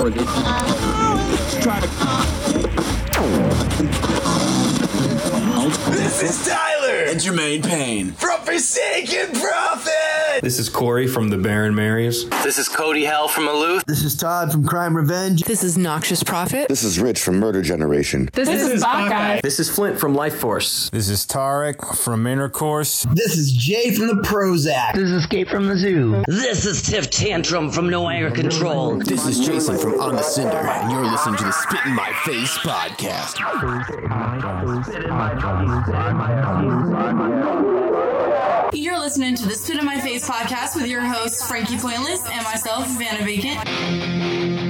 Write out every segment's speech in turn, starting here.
for this. Try This is Tyler And Jermaine Payne. from Forsaken Prophet. This is Corey from the Baron Marys. This is Cody Hell from Aloof. This is Todd from Crime Revenge. This is Noxious Prophet. This is Rich from Murder Generation. This, is Baka. This is Flint from Life Force. This is Tarek from Intercourse. This is Jay from the Prozac. This is Escape from the Zoo. This is Tiff Tantrum from No Anger Control. This is Jason from On the Cinder, and you're listening to the Spit in My Face podcast. You're listening to the Spit in My Face podcast with your hosts, Frankie Pointless, and myself, Vanna Vacant.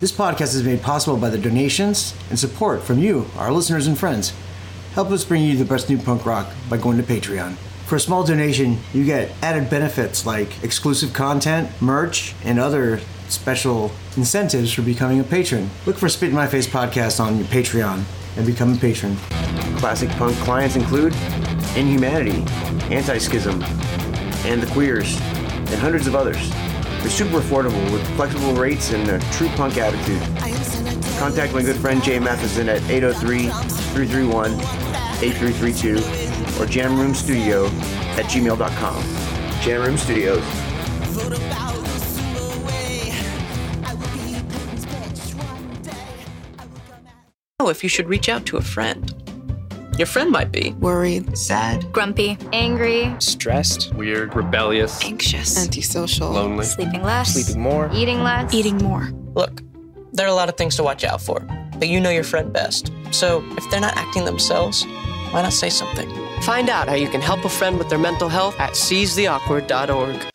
This podcast is made possible by the donations and support from you, our listeners and friends. Help us bring you the best new punk rock by going to Patreon. For a small donation, you get added benefits like exclusive content, merch, and other special incentives for becoming a patron. Look for Spit in My Face podcast on your Patreon and become a patron. Classic punk clients include Inhumanity, Anti Schism, and The Queers, and hundreds of others. They're super affordable with flexible rates and a true punk attitude. Contact my good friend Jay Matheson at 803-331-8332 or jamroomstudio at gmail.com. Jamroom Studios. know if you should reach out to a friend. Your friend might be Worried. sad, Grumpy. Angry. Stressed, Weird, rebellious, Anxious. Antisocial. lonely. Sleeping less. sleeping more. Eating less. Eating more. Look, there are a lot of things to watch out for, but you know your friend best. So if they're not acting themselves, why not say something? Find out how you can help a friend with their mental health at seizetheawkward.org.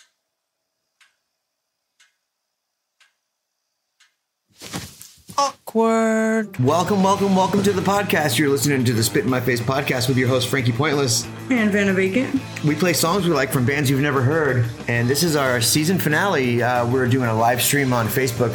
Awkward. Welcome, welcome, welcome to the podcast. You're listening to the Spit in My Face podcast with your host Frankie Pointless. And Vanna Vacant. We play songs we like from bands you've never heard, and this is our season finale. Uh, we're doing a live stream on Facebook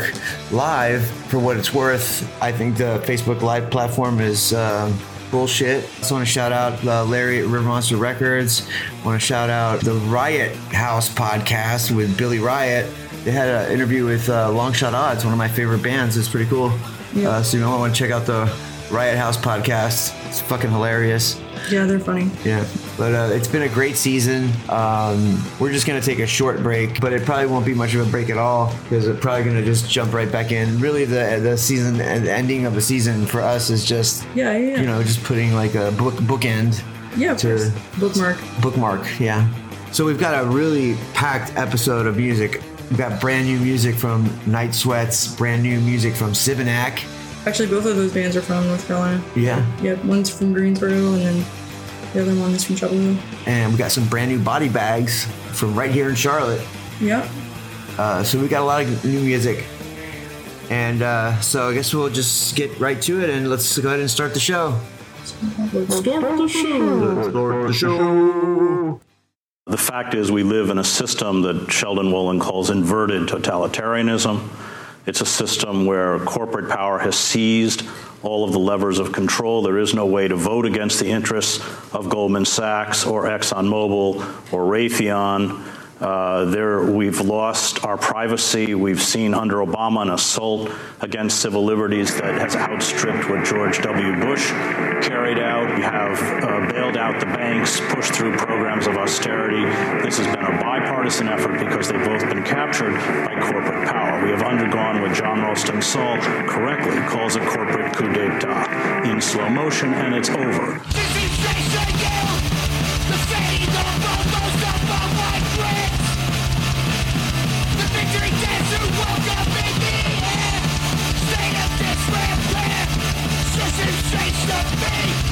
Live. For what it's worth, I think the Facebook Live platform is uh, bullshit. I just want to shout out uh, Larry at River Monster Records. I want to shout out the Riot House podcast with Billy Riot. They had an interview with uh, Longshot Odds, one of my favorite bands. It's pretty cool. Uh, so you might want to check out the Riot House podcast. It's fucking hilarious. Yeah, they're funny. Yeah, but uh, it's been a great season. Um, we're just gonna take a short break, but it probably won't be much of a break at all because we're probably gonna just jump right back in. Really, the the season, the ending of the season for us is just Yeah, yeah, yeah. you know just putting like a book bookend yeah, of to- course. Bookmark. bookmark. Yeah. So we've got a really packed episode of music. We've got brand new music from Night Sweats, brand new music from Sibannac. Actually, both of those bands are from North Carolina. Yeah. Yeah, one's from Greensboro, and then the other one is from Chapel Hill. And we got some brand new body bags from right here in Charlotte. Yep. Uh, so we got a lot of new music. And uh, so I guess we'll just get right to it and let's go ahead and start the show. Let's start the show. Start the show. The fact is, we live in a system that Sheldon Wolin calls inverted totalitarianism. It's a system where corporate power has seized all of the levers of control. There is no way to vote against the interests of Goldman Sachs or ExxonMobil or Raytheon. Uh, there, we've lost our privacy. We've seen under Obama an assault against civil liberties that has outstripped what George W. Bush carried out. We have uh, bailed out the banks, pushed through programs of austerity. This has been a bipartisan effort because they've both been captured by corporate power. We have undergone what John Ralston Saul correctly calls a corporate coup d'etat in slow motion, and it's over. Contracted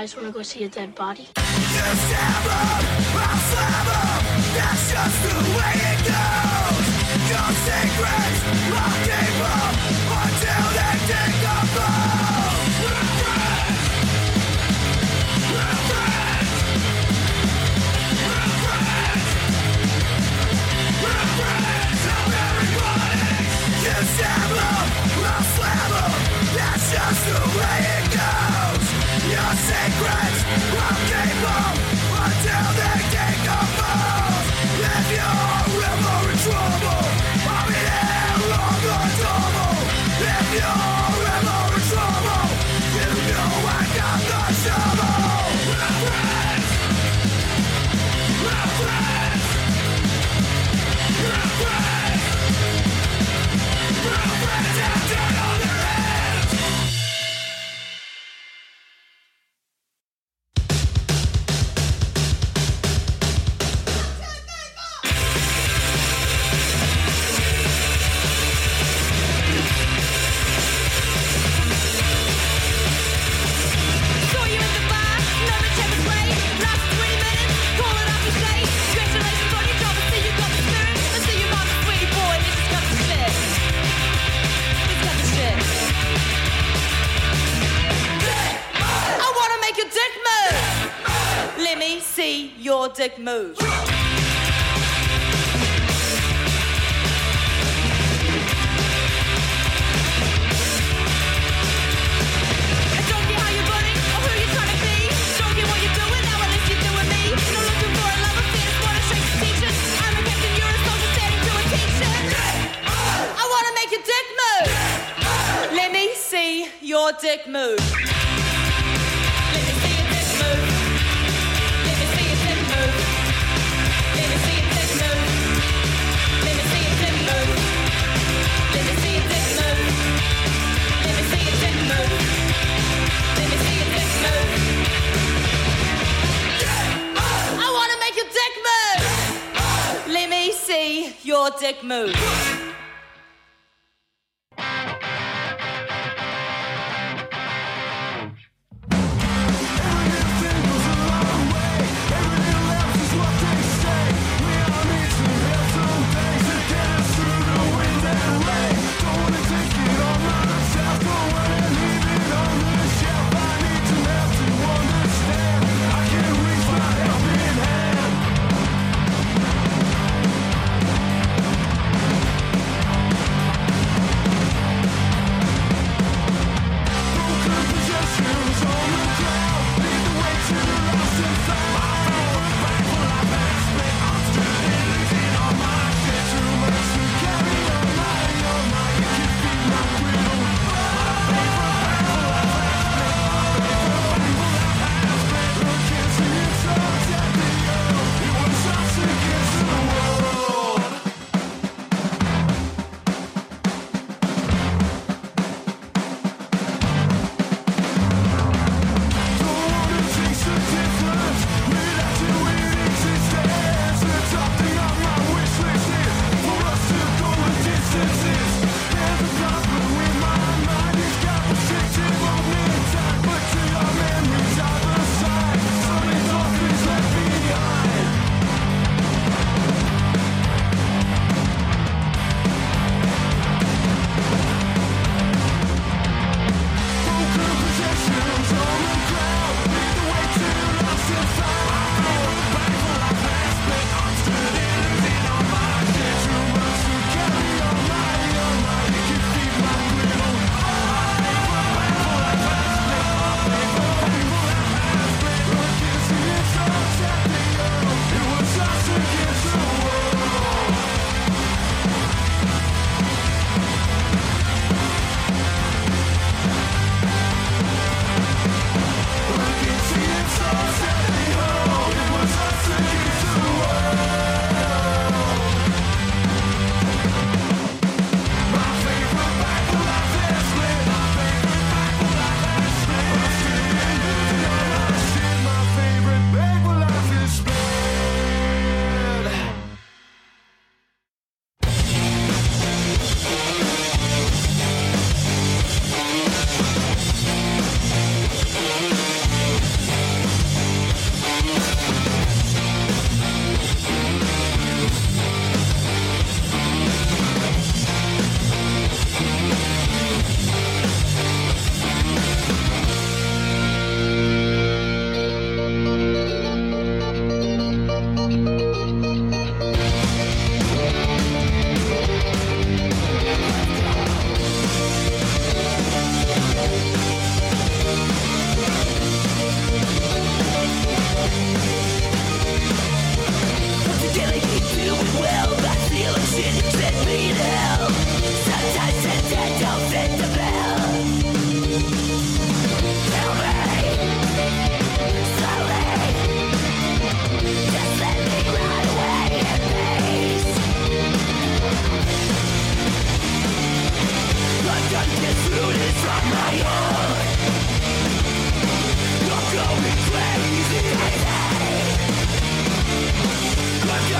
guys want to go see a dead body? That's just the way it goes. Secrets. Nordic move.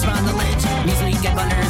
that's on the ledge. Measly get under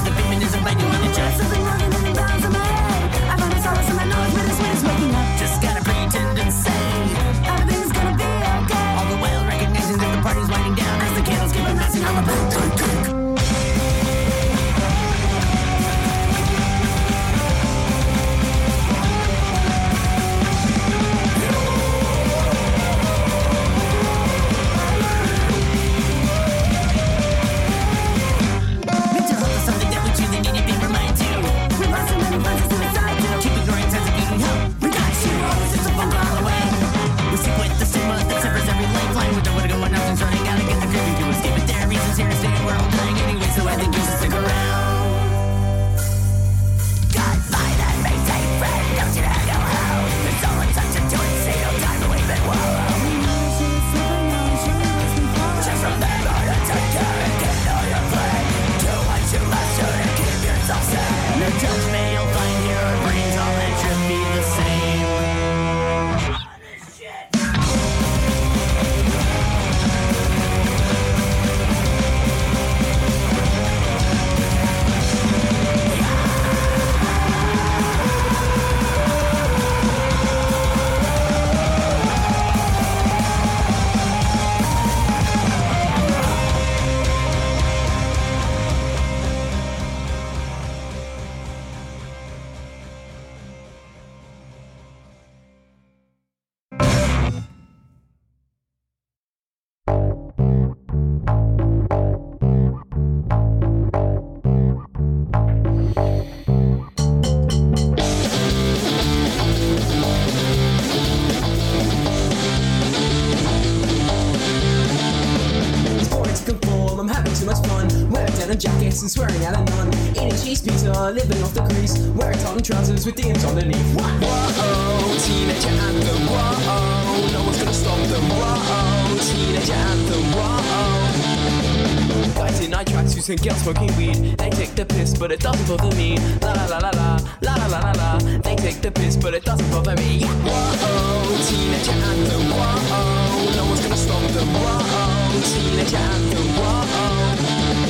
police and swearing at a nun. Eating cheese pizza, living off the grease. Wearing tartan trousers with DMs underneath. What? Whoa, teenager anthem. Whoa, no one's gonna stop them. Whoa, teenager anthem. Whoa. Guys in night tracksuits and girls smoking weed. They take the piss, but it doesn't bother me. La la la la la, la la la la la. They take the piss, but it doesn't bother me. Whoa, teenager anthem. Whoa, no one's gonna stop them. Whoa, teenager anthem. Whoa.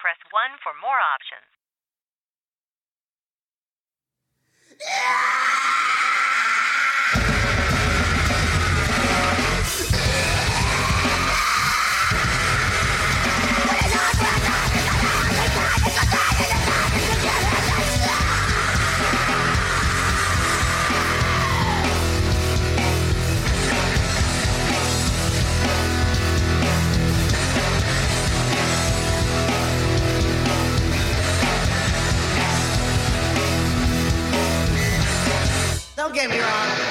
Press 1 for more options. Don't get me wrong.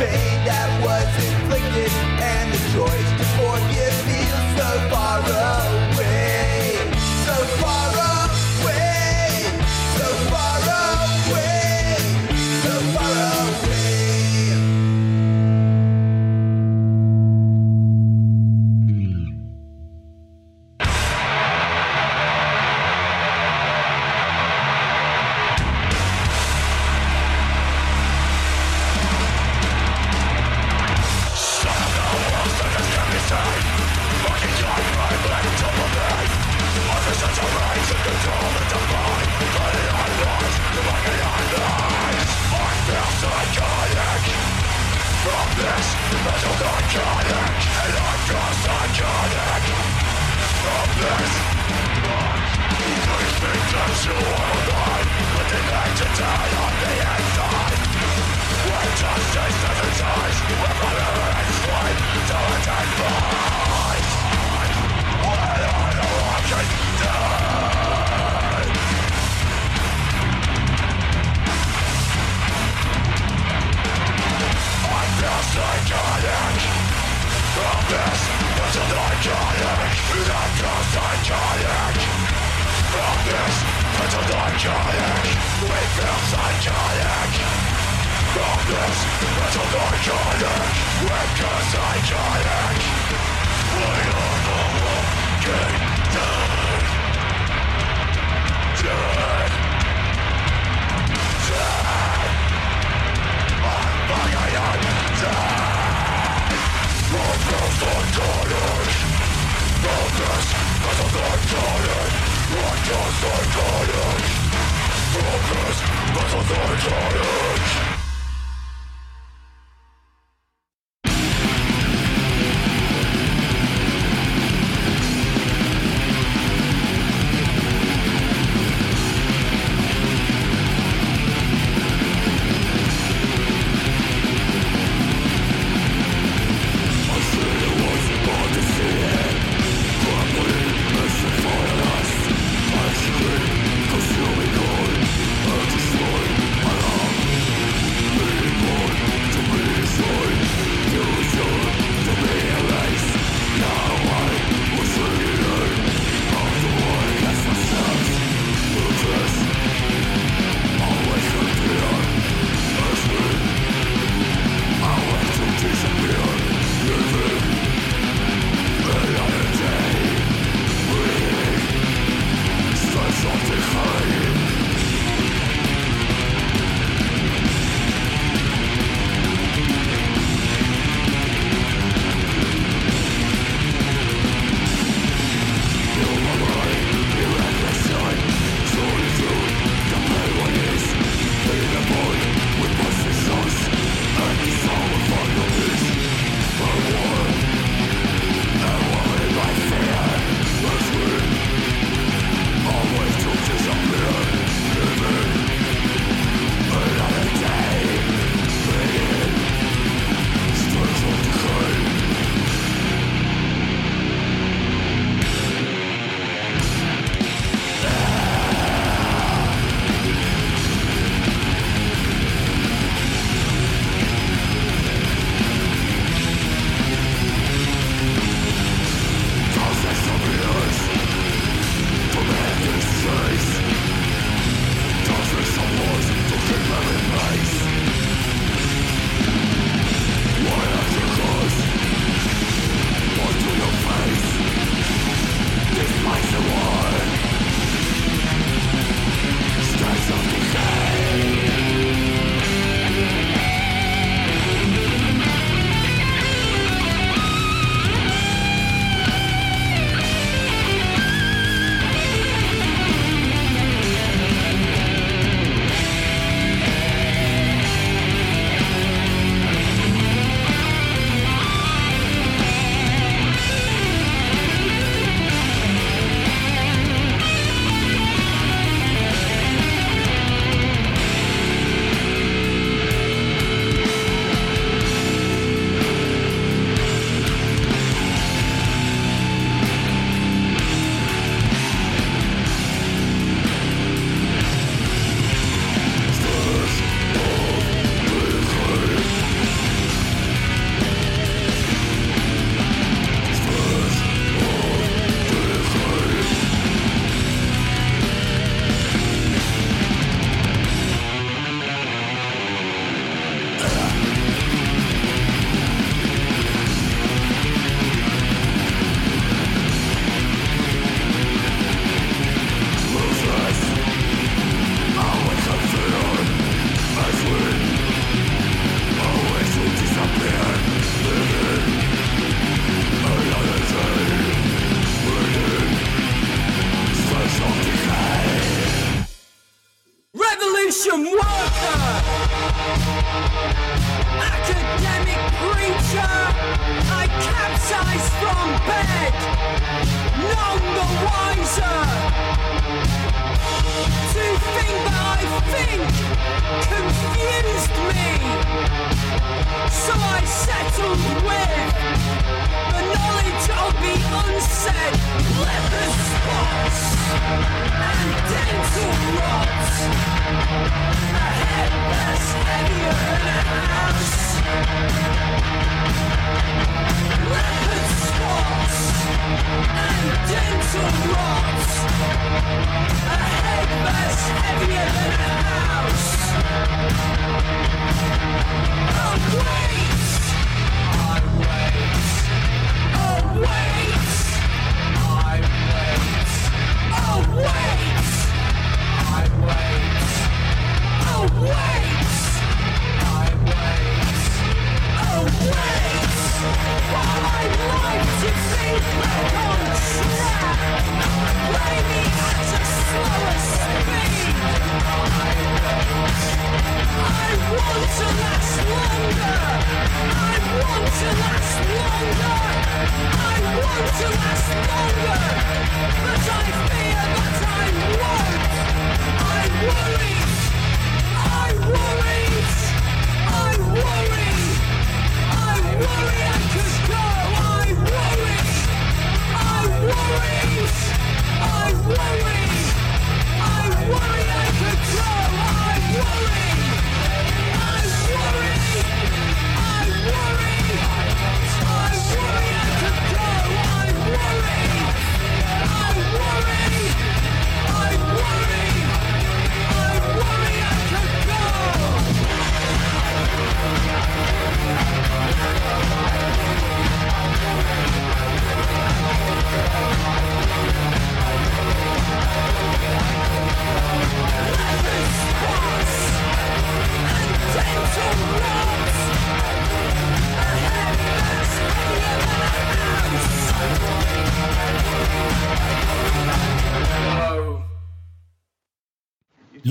From Consuming gold, earth destroyed alarm.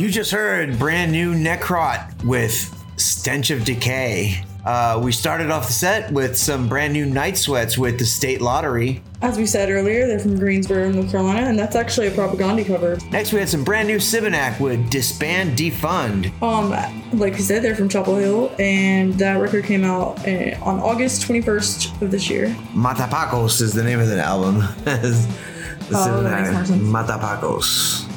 You just heard brand new Necrot with Stench of Decay. Uh, we started off the set with some brand new Night Sweats with the State Lottery. As we said earlier, they're from Greensboro, North Carolina, and that's actually a propaganda cover. Next, we had some brand new Sibannac with Disband Defund. Um, like we said, they're from Chapel Hill, and that record came out uh, on August 21st of this year. Matapacos is the name of the album. the Oh, that makes more sense. Matapacos.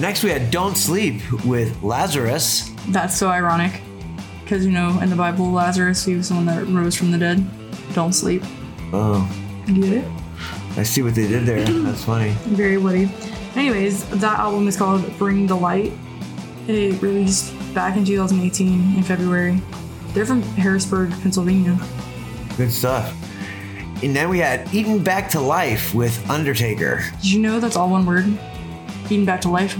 Next, we had Don't Sleep with Lazarus. That's so ironic, because you know, in the Bible, Lazarus, he was the one that rose from the dead. Don't sleep. Oh, You get it? I see what they did there. That's funny. Very witty. Anyways, that album is called Bring the Light. It released back in 2018 in February. They're from Harrisburg, Pennsylvania. Good stuff. And then we had Eaten Back to Life with Undertaker. Did you know that's all one word? Eaten back to life.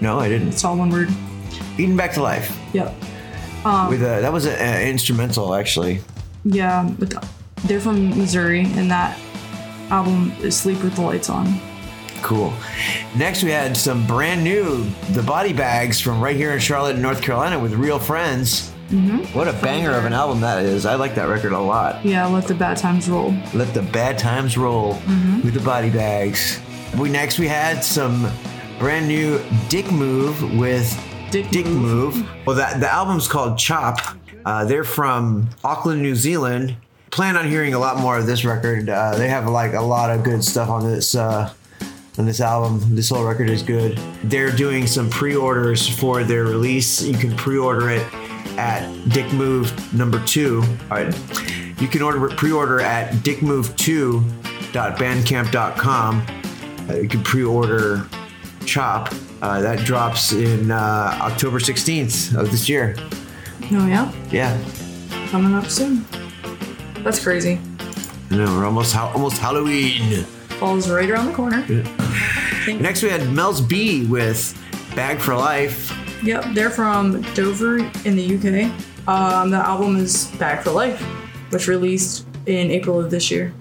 No, I didn't. It's all one word. Eaten Back to Life. Yep. Um, With a, that was an instrumental, actually. yeah, but they're from Missouri, and that album is Sleep with the Lights On. Cool. Next, we had some brand new The Body Bags from right here in Charlotte, North Carolina, with Real Friends. Mm-hmm. What a banger of an album that is. I like that record a lot. Yeah, let the bad times roll. Let the bad times roll Mhm. with the body bags. We next we had some brand new Dick Move with Dick, Move. Well, that the album's called Chop. Uh, they're from Auckland, New Zealand. Plan on hearing a lot more of this record. Uh, they have like a lot of good stuff on this uh, on this album. This whole record is good. They're doing some pre-orders for their release. You can pre-order it at Dick Move number two. All right. You can order pre-order at dickmove2.bandcamp.com. Uh, you can pre-order Chop. Uh, that drops in uh, October 16th of this year. Oh, yeah? Yeah. Coming up soon. That's crazy. I know, we're almost ha- almost Halloween. Falls right around the corner. Next, we had Mel's B with Bag for Life. Yep, they're from Dover in the UK. Um, the album is Bag for Life, which released in April of this year.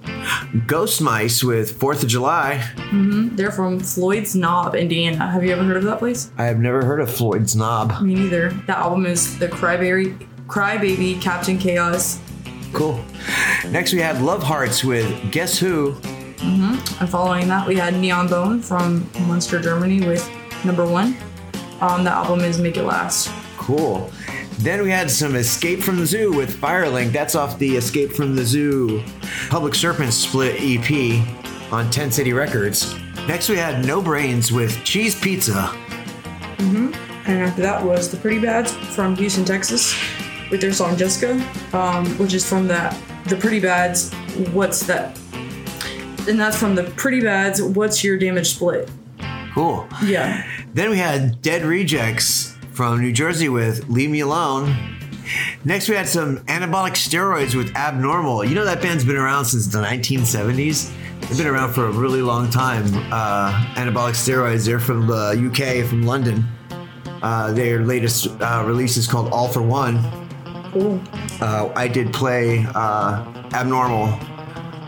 Ghost Mice with Fourth of July. hmm They're from Floyd's Knob, Indiana. Have you ever heard of that place? I have never heard of Floyd's Knob. Me neither. That album is the Crybaby, Crybaby Captain Chaos Cool. Next, we had Love Hearts with Guess Who. Mm-hmm. And following that, we had Neon Bone from Munster, Germany with number one. Um, the album is Make It Last. Cool. Then we had some Escape from the Zoo with Firelink. That's off the Escape from the Zoo Public Serpent split EP on 10 City Records. Next, we had No Brains with Cheese Pizza. hmm And after that was The Pretty Bads from Houston, Texas, with their song Jessica, um, which is from the The Pretty Bads. What's that? And that's from The Pretty Bads. What's your damage split? Cool. Yeah. Then we had Dead Rejects from New Jersey with Leave Me Alone. Next, we had some anabolic steroids with Abnormal. You know that band's been around since the 1970s. They've been around for a really long time. Uh, anabolic steroids. They're from the UK, from London. Uh, their latest uh, release is called All for One. Cool. Uh, I did play uh, Abnormal.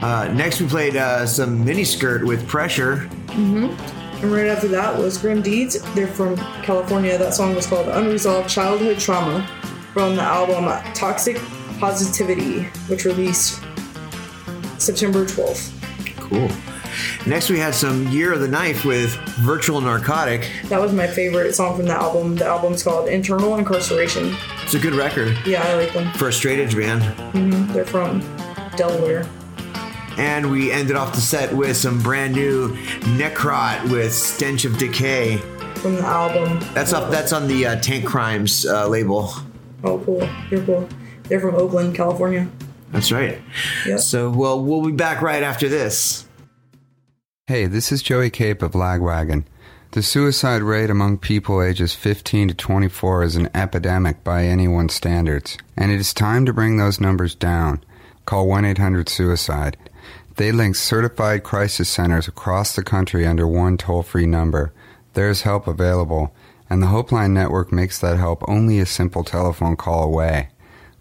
Uh, next, we played uh, some Miniskirt with Pressure. hmm And right after that was Grim Deeds. They're from California. That song was called Unresolved Childhood Trauma from the album Toxic Positivity, which released September 12th. Cool. Next, we had some Year of the Knife with Virtual Narcotic. That was my favorite song from the album. The album's called Internal Incarceration. It's a good record Yeah, I like them. for a straight edge band. hmm They're from Delaware. And we ended off the set with some brand new Necrot with Stench of Decay. From the album. That's up. That's on the uh, Tank Crimes uh, label. Oh, cool. They're cool. They're from Oakland, California. That's right. Yep. So, well, we'll be back right after this. Hey, this is Joey Cape of Lagwagon. The suicide rate among people ages 15 to 24 is an epidemic by anyone's standards, and it is time to bring those numbers down. Call 1 800 Suicide. They link certified crisis centers across the country under one toll free number. There is help available, and the Hopeline Network makes that help only a simple telephone call away.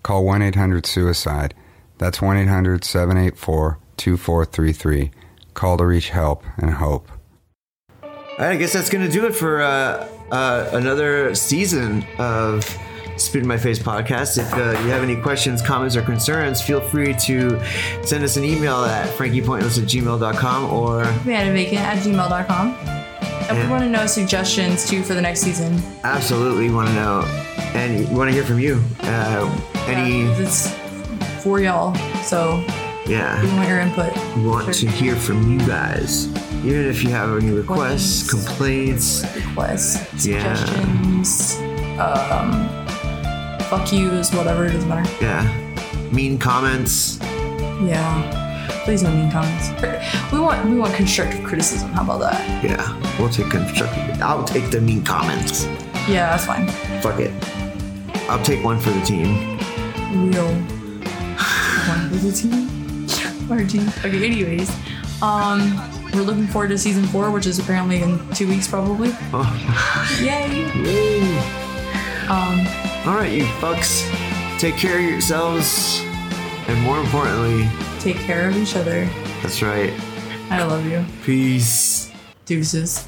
Call 1 800 Suicide. That's 1 800 784 2433. Call to reach help and hope. All right, I guess that's going to do it for uh, uh, another season of Spit in My Face podcast. If uh, you have any questions, comments, or concerns, feel free to send us an email at frankiepointless at gmail.com or We had a vacant at gmail.com. And we want to know suggestions too for the next season. absolutely want to know. And we want to hear from you. Uh, any, It's for y'all, so yeah. we want your input. We want to hear from you guys. Even if you have any requests, complaints, requests, yeah, suggestions, um, fuck yous, whatever, it doesn't matter. yeah, mean comments. Yeah. Please no mean comments. We want we want constructive criticism. How about that? Yeah, we'll take constructive. I'll take the mean comments. Yeah, that's fine. Fuck it. I'll take one for the team. Real one for the team. Our team. Okay, anyways. Um we're looking forward to season four, which is apparently in two weeks probably. Oh. Yay! Yay! Um All right, you fucks. Take care of yourselves, and more importantly, take care of each other. that's right. I love you. Peace. Deuces.